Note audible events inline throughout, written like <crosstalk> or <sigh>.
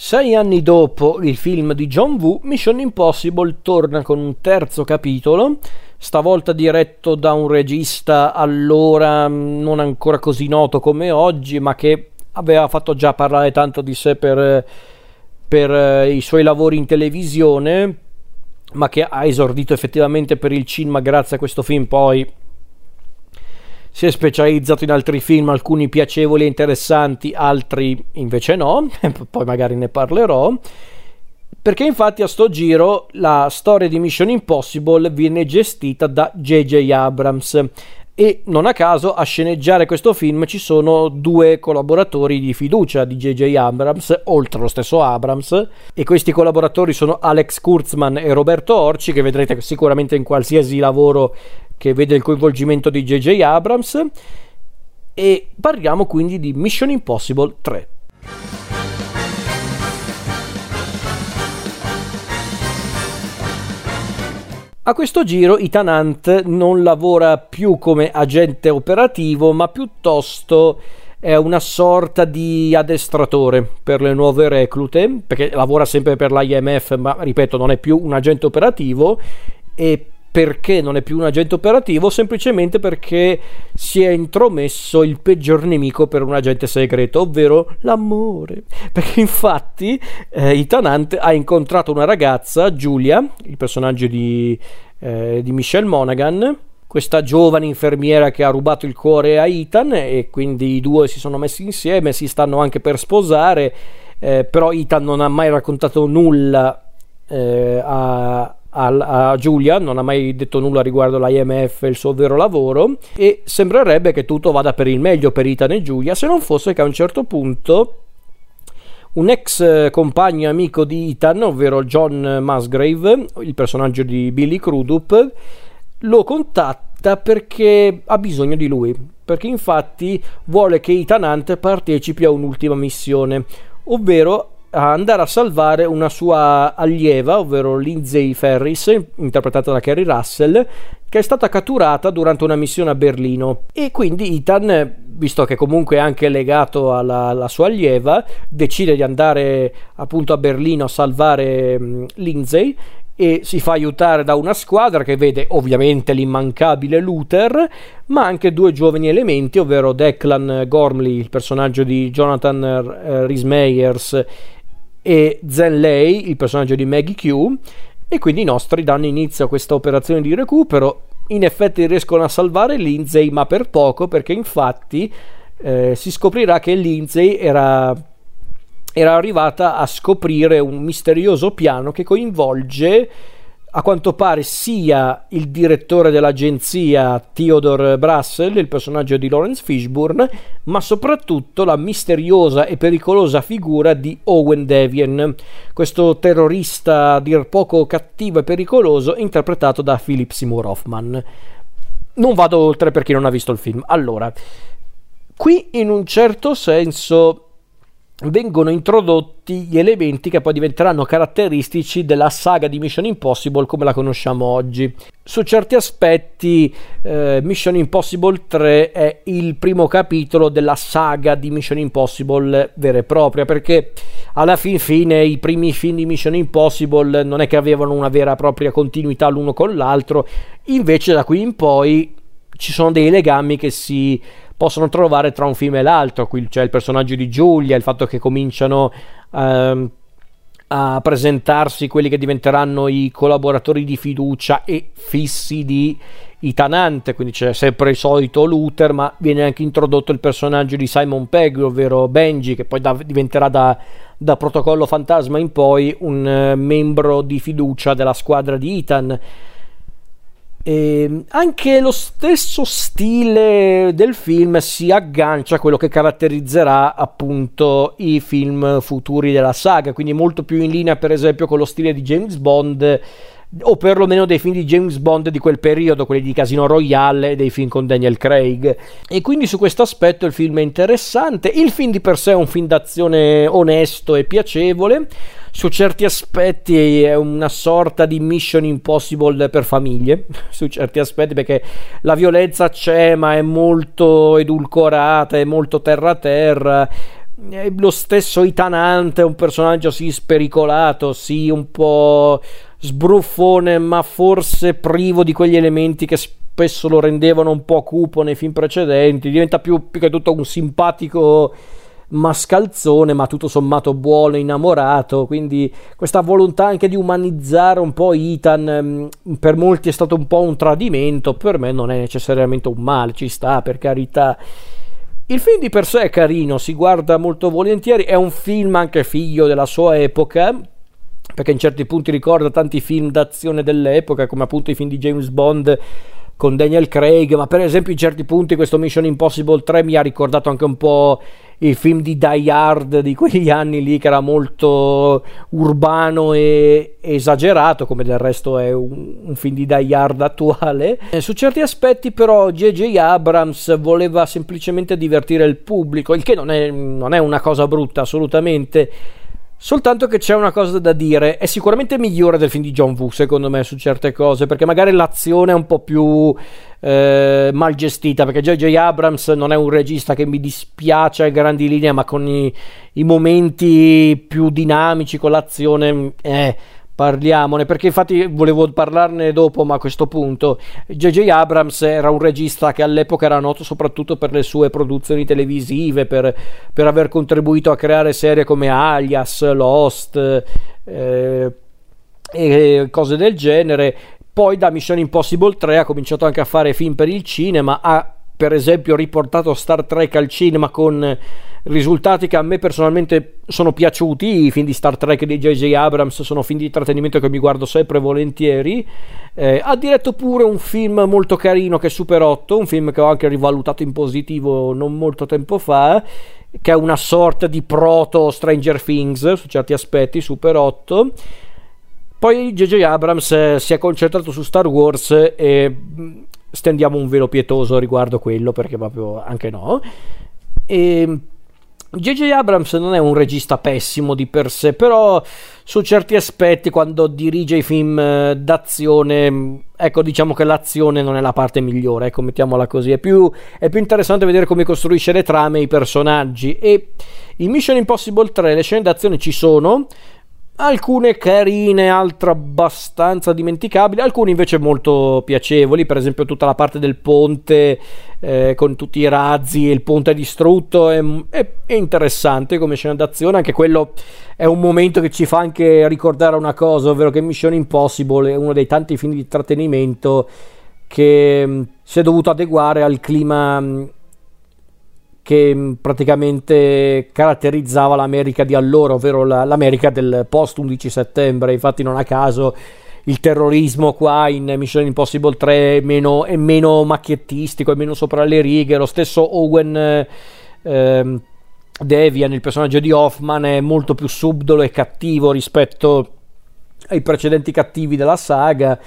Sei anni dopo il film di John Woo, Mission Impossible torna con un terzo capitolo, stavolta diretto da un regista allora non ancora così noto come oggi, ma che aveva fatto già parlare tanto di sé per, per eh, i suoi lavori in televisione, ma che ha esordito effettivamente per il cinema grazie a questo film. Poi si è specializzato in altri film, alcuni piacevoli e interessanti, altri invece no, <laughs> poi magari ne parlerò. Perché infatti a sto giro la storia di Mission Impossible viene gestita da J.J. Abrams e non a caso a sceneggiare questo film ci sono due collaboratori di fiducia di J.J. Abrams, oltre allo stesso Abrams, e questi collaboratori sono Alex Kurtzman e Roberto Orci, che vedrete sicuramente in qualsiasi lavoro che vede il coinvolgimento di J.J. Abrams e parliamo quindi di Mission Impossible 3. A questo giro Ethan Hunt non lavora più come agente operativo, ma piuttosto è una sorta di addestratore per le nuove reclute, perché lavora sempre per l'IMF, ma ripeto, non è più un agente operativo e perché non è più un agente operativo, semplicemente perché si è intromesso il peggior nemico per un agente segreto, ovvero l'amore. Perché infatti eh, Ethan Hunt ha incontrato una ragazza, Giulia, il personaggio di, eh, di Michelle Monaghan, questa giovane infermiera che ha rubato il cuore a Ethan e quindi i due si sono messi insieme, si stanno anche per sposare, eh, però Ethan non ha mai raccontato nulla eh, a, a, Giulia, non ha mai detto nulla riguardo l'IMF e il suo vero lavoro e sembrerebbe che tutto vada per il meglio per Ethan e Giulia se non fosse che a un certo punto un ex eh, compagno e amico di Ethan, ovvero John Musgrave, il personaggio di Billy Crudup, lo contatta perché ha bisogno di lui, perché infatti vuole che Ethan Hunt partecipi a un'ultima missione, ovvero a andare a salvare una sua allieva, ovvero Lindsay Ferris, interpretata da Kerry Russell, che è stata catturata durante una missione a Berlino. E quindi Ethan, visto che comunque è anche legato alla, alla sua allieva, decide di andare appunto a Berlino a salvare um, Lindsay e si fa aiutare da una squadra che vede ovviamente l'immancabile Luther, ma anche due giovani elementi, ovvero Declan Gormley, il personaggio di Jonathan uh, Rhys Meyers, e Zen Lei, il personaggio di Maggie Q, e quindi i nostri danno inizio a questa operazione di recupero. In effetti riescono a salvare Lindsay, ma per poco, perché infatti eh, si scoprirà che Lindsay era, era arrivata a scoprire un misterioso piano che coinvolge a quanto pare sia il direttore dell'agenzia Theodore Brassel, il personaggio di Lawrence Fishburne, ma soprattutto la misteriosa e pericolosa figura di Owen Devian, questo terrorista a dir poco cattivo e pericoloso interpretato da Philip Seymour Hoffman. Non vado oltre per chi non ha visto il film. Allora, qui in un certo senso vengono introdotti gli elementi che poi diventeranno caratteristici della saga di Mission Impossible come la conosciamo oggi. Su certi aspetti eh, Mission Impossible 3 è il primo capitolo della saga di Mission Impossible vera e propria perché alla fin fine i primi film di Mission Impossible non è che avevano una vera e propria continuità l'uno con l'altro, invece da qui in poi ci sono dei legami che si possono trovare tra un film e l'altro. Qui c'è il personaggio di Giulia, il fatto che cominciano ehm, a presentarsi quelli che diventeranno i collaboratori di fiducia e fissi di Itanante, quindi c'è sempre il solito Luther, ma viene anche introdotto il personaggio di Simon Pegg, ovvero Benji, che poi da, diventerà da, da, protocollo fantasma in poi un uh, membro di fiducia della squadra di Ethan. E ehm, anche lo stesso stile del film si aggancia a quello che caratterizzerà appunto i film futuri della saga, quindi molto più in linea per esempio con lo stile di James Bond o perlomeno dei film di James Bond di quel periodo, quelli di Casino Royale dei film con Daniel Craig. E quindi su questo aspetto il film è interessante. Il film di per sé è un film d'azione onesto e piacevole su certi aspetti è una sorta di Mission Impossible per famiglie, <laughs> su certi aspetti perché la violenza c'è ma è molto edulcorata, è molto terra terra lo stesso Hunt è un personaggio sì spericolato, sì un po' sbruffone, ma forse privo di quegli elementi che spesso lo rendevano un po' cupo nei film precedenti. Diventa più, più che tutto un simpatico mascalzone, ma tutto sommato buono, innamorato. Quindi questa volontà anche di umanizzare un po' Ethan, mm, per molti è stato un po' un tradimento, per me non è necessariamente un male, ci sta per carità. Il film di per sé è carino, si guarda molto volentieri, è un film anche figlio della sua epoca, perché in certi punti ricorda tanti film d'azione dell'epoca, come appunto i film di James Bond con Daniel Craig, ma per esempio in certi punti questo Mission Impossible 3 mi ha ricordato anche un po' il film di Die Hard di quegli <laughs> anni lì che era molto urbano e esagerato come del resto è un, un film di Die Hard attuale eh, su certi aspetti però J.J. Abrams voleva semplicemente divertire il pubblico il che non è, non è una cosa brutta assolutamente Soltanto che c'è una cosa da dire, è sicuramente migliore del film di John Woo, secondo me, su certe cose, perché magari l'azione è un po' più eh, mal gestita, perché J.J. Abrams non è un regista che mi dispiace a grandi linee, ma con i, i momenti più dinamici, con l'azione... Eh, parliamone perché infatti volevo parlarne dopo ma a questo punto J.J. Abrams era un regista che all'epoca era noto soprattutto per le sue produzioni televisive per, per aver contribuito a creare serie come Alias, Lost eh, e cose del genere poi da Mission Impossible 3 ha cominciato anche a fare film per il cinema ha per esempio riportato Star Trek al cinema con risultati che a me personalmente sono piaciuti. I film di Star Trek di J.J. Abrams sono film di intrattenimento che mi guardo sempre volentieri. Eh, ha diretto pure un film molto carino che è Super 8, un film che ho anche rivalutato in positivo non molto tempo fa, che è una sorta di proto Stranger Things su certi aspetti, Super 8. Poi J.J. Abrams eh, si è concentrato su Star Wars e mm, stendiamo un velo pietoso riguardo quello perché proprio anche no. E J.J. Abrams non è un regista pessimo di per sé, però su certi aspetti, quando dirige i film eh, d'azione, ecco, diciamo che l'azione non è la parte migliore, ecco, mettiamola così. È più, è più interessante vedere come costruisce le trame e i personaggi. E in Mission Impossible 3 le scene d'azione ci sono, alcune carine, altre abbastanza dimenticabili, alcune invece molto piacevoli, per esempio tutta la parte del ponte eh, con tutti i razzi e il ponte distrutto è, è, è, interessante come scena d'azione, anche quello è un momento che ci fa anche ricordare una cosa, ovvero che Mission Impossible è uno dei tanti film di intrattenimento che mh, si è dovuto adeguare al clima mh, che mm, praticamente caratterizzava l'America di allora, ovvero la, l'America del post 11 settembre. Infatti, non a caso il terrorismo qua in Mission Impossible 3 è meno, è meno macchiettistico, è meno sopra le righe. Lo stesso Owen eh, Devian, il personaggio di Hoffman, è molto più subdolo e cattivo rispetto ai precedenti cattivi della saga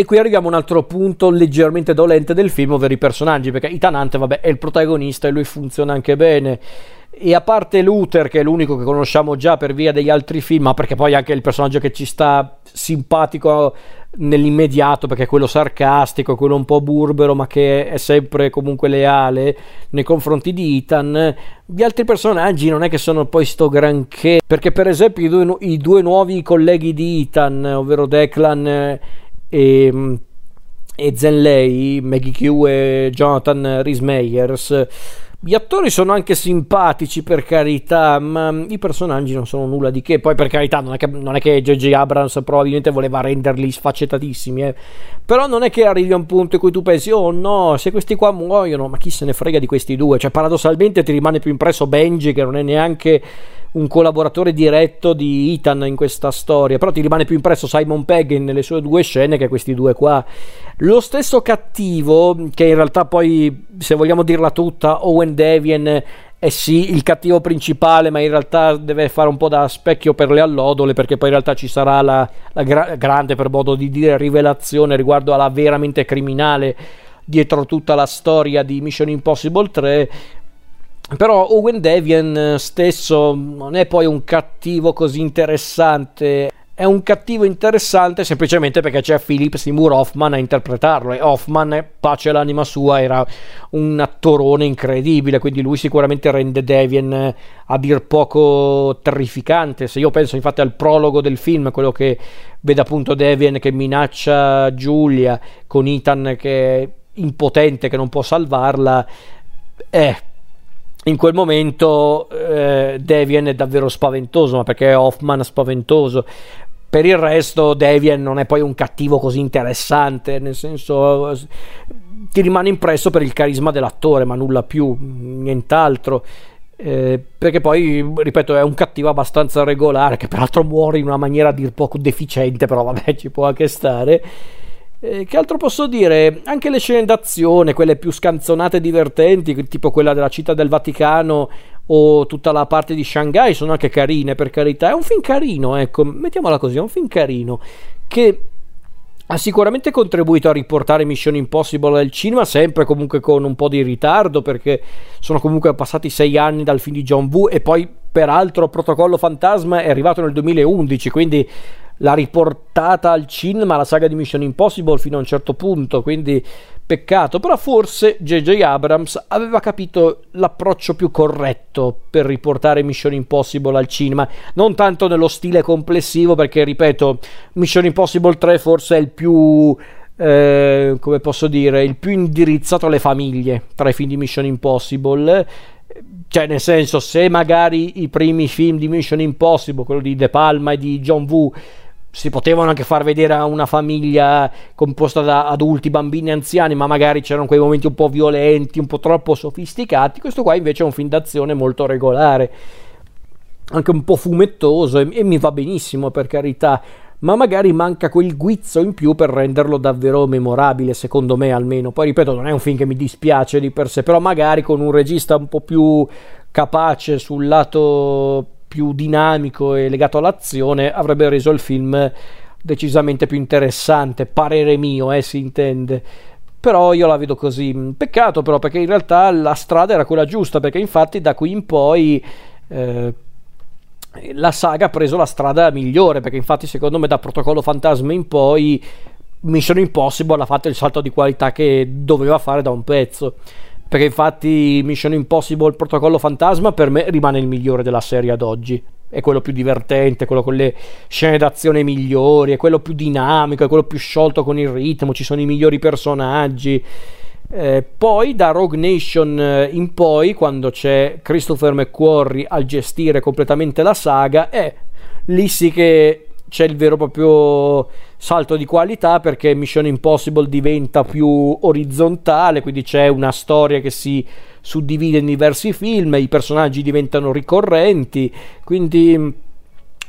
e qui arriviamo a un altro punto leggermente dolente del film, ovvero i personaggi, perché Ethan Hunt, vabbè, è il protagonista e lui funziona anche bene. E a parte Luther, che è l'unico che conosciamo già per via degli altri film, ma perché poi anche il personaggio che ci sta simpatico nell'immediato, perché è quello sarcastico, quello un po' burbero, ma che è sempre comunque leale nei confronti di Ethan. Gli altri personaggi non è che sono poi sto granché, perché per esempio i due, i due nuovi colleghi di Ethan, ovvero Declan e, mm, e Zenlei, Maggie Q e Jonathan Rhys gli attori sono anche simpatici per carità, ma i personaggi non sono nulla di che. Poi per carità non è che, non è che J.J. Abrams probabilmente voleva renderli sfaccettatissimi, eh. però non è che arrivi a un punto in cui tu pensi, oh no, se questi qua muoiono, ma chi se ne frega di questi due? Cioè paradossalmente ti rimane più impresso Benji che non è neanche un collaboratore diretto di Ethan in questa storia, però ti rimane più impresso Simon Pegg nelle sue due scene che questi due qua. Lo stesso cattivo, che in realtà poi, se vogliamo dirla tutta, Owen Devian è sì il cattivo principale, ma in realtà deve fare un po' da specchio per le allodole, perché poi in realtà ci sarà la, la gra- grande, per modo di dire, rivelazione riguardo alla veramente criminale dietro tutta la storia di Mission Impossible 3 però Owen Devian stesso non è poi un cattivo così interessante. È un cattivo interessante semplicemente perché c'è Philip Seymour Hoffman a interpretarlo e Hoffman, pace l'anima sua, era un attorone incredibile, quindi lui sicuramente rende Devian a dir poco terrificante. Se io penso infatti al prologo del film, quello che vede appunto Devian che minaccia Giulia con Ethan che è impotente, che non può salvarla, eh, in quel momento eh, Devian è davvero spaventoso, ma perché Hoffman spaventoso. Per il resto, Devian non è poi un cattivo così interessante, nel senso ti rimane impresso per il carisma dell'attore, ma nulla più, nient'altro. Eh, perché poi, ripeto, è un cattivo abbastanza regolare, che peraltro muore in una maniera a dir poco deficiente, però vabbè, <laughs> ci può anche stare. Eh, che altro posso dire? Anche le scene d'azione, quelle più scanzonate e divertenti, tipo quella della città del Vaticano o tutta la parte di Shanghai sono anche carine per carità. È un film carino, ecco, mettiamola così, è un film carino che ha sicuramente contribuito a riportare Mission Impossible al cinema, sempre comunque con un po' di ritardo perché sono comunque passati sei anni dal film di John Woo e poi peraltro Protocollo Fantasma è arrivato nel 2011, quindi l'ha riportata al cinema la saga di Mission Impossible fino a un certo punto, quindi Peccato, però forse JJ Abrams aveva capito l'approccio più corretto per riportare Mission Impossible al cinema, non tanto nello stile complessivo, perché ripeto, Mission Impossible 3 forse è il più eh, come posso dire, il più indirizzato alle famiglie tra i film di Mission Impossible. Cioè, nel senso, se magari i primi film di Mission Impossible, quello di De Palma e di John Woo, si potevano anche far vedere a una famiglia composta da adulti, bambini anziani, ma magari c'erano quei momenti un po' violenti, un po' troppo sofisticati. Questo qua invece è un film d'azione molto regolare, anche un po' fumettoso e, e mi va benissimo per carità. Ma magari manca quel guizzo in più per renderlo davvero memorabile, secondo me almeno. Poi ripeto, non è un film che mi dispiace di per sé, però magari con un regista un po' più capace sul lato più dinamico e legato all'azione avrebbe reso il film decisamente più interessante, parere mio, eh, si intende. Però io la vedo così. Peccato però perché in realtà la strada era quella giusta, perché infatti da qui in poi eh, la saga ha preso la strada migliore, perché infatti secondo me da Protocollo Fantasma in poi Mission Impossible ha fatto il salto di qualità che doveva fare da un pezzo perché infatti Mission Impossible Protocollo Fantasma per me rimane il migliore della serie ad oggi è quello più divertente, quello con le scene d'azione migliori, è quello più dinamico, è quello più sciolto con il ritmo, ci sono i migliori personaggi. Eh, poi da Rogue Nation eh, in poi, quando c'è Christopher McQuarrie a gestire completamente la saga, è lì sì che c'è il vero proprio salto di qualità perché Mission Impossible diventa più orizzontale, quindi c'è una storia che si suddivide in diversi film, i personaggi diventano ricorrenti, quindi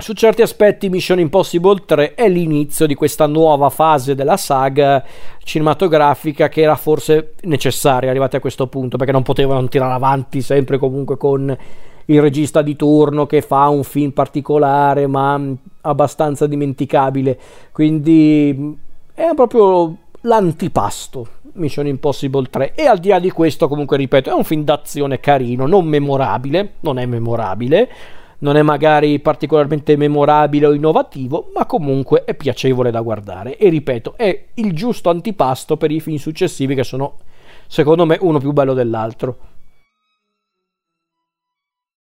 su certi aspetti Mission Impossible 3 è l'inizio di questa nuova fase della saga cinematografica che era forse necessaria arrivati a questo punto perché non potevano tirare avanti sempre comunque con il regista di turno che fa un film particolare ma abbastanza dimenticabile. Quindi è proprio l'antipasto Mission Impossible 3 e al di là di questo comunque ripeto è un film d'azione carino non memorabile non è memorabile non è magari particolarmente memorabile o innovativo ma comunque è piacevole da guardare. E ripeto è il giusto antipasto per i film successivi che sono secondo me uno più bello dell'altro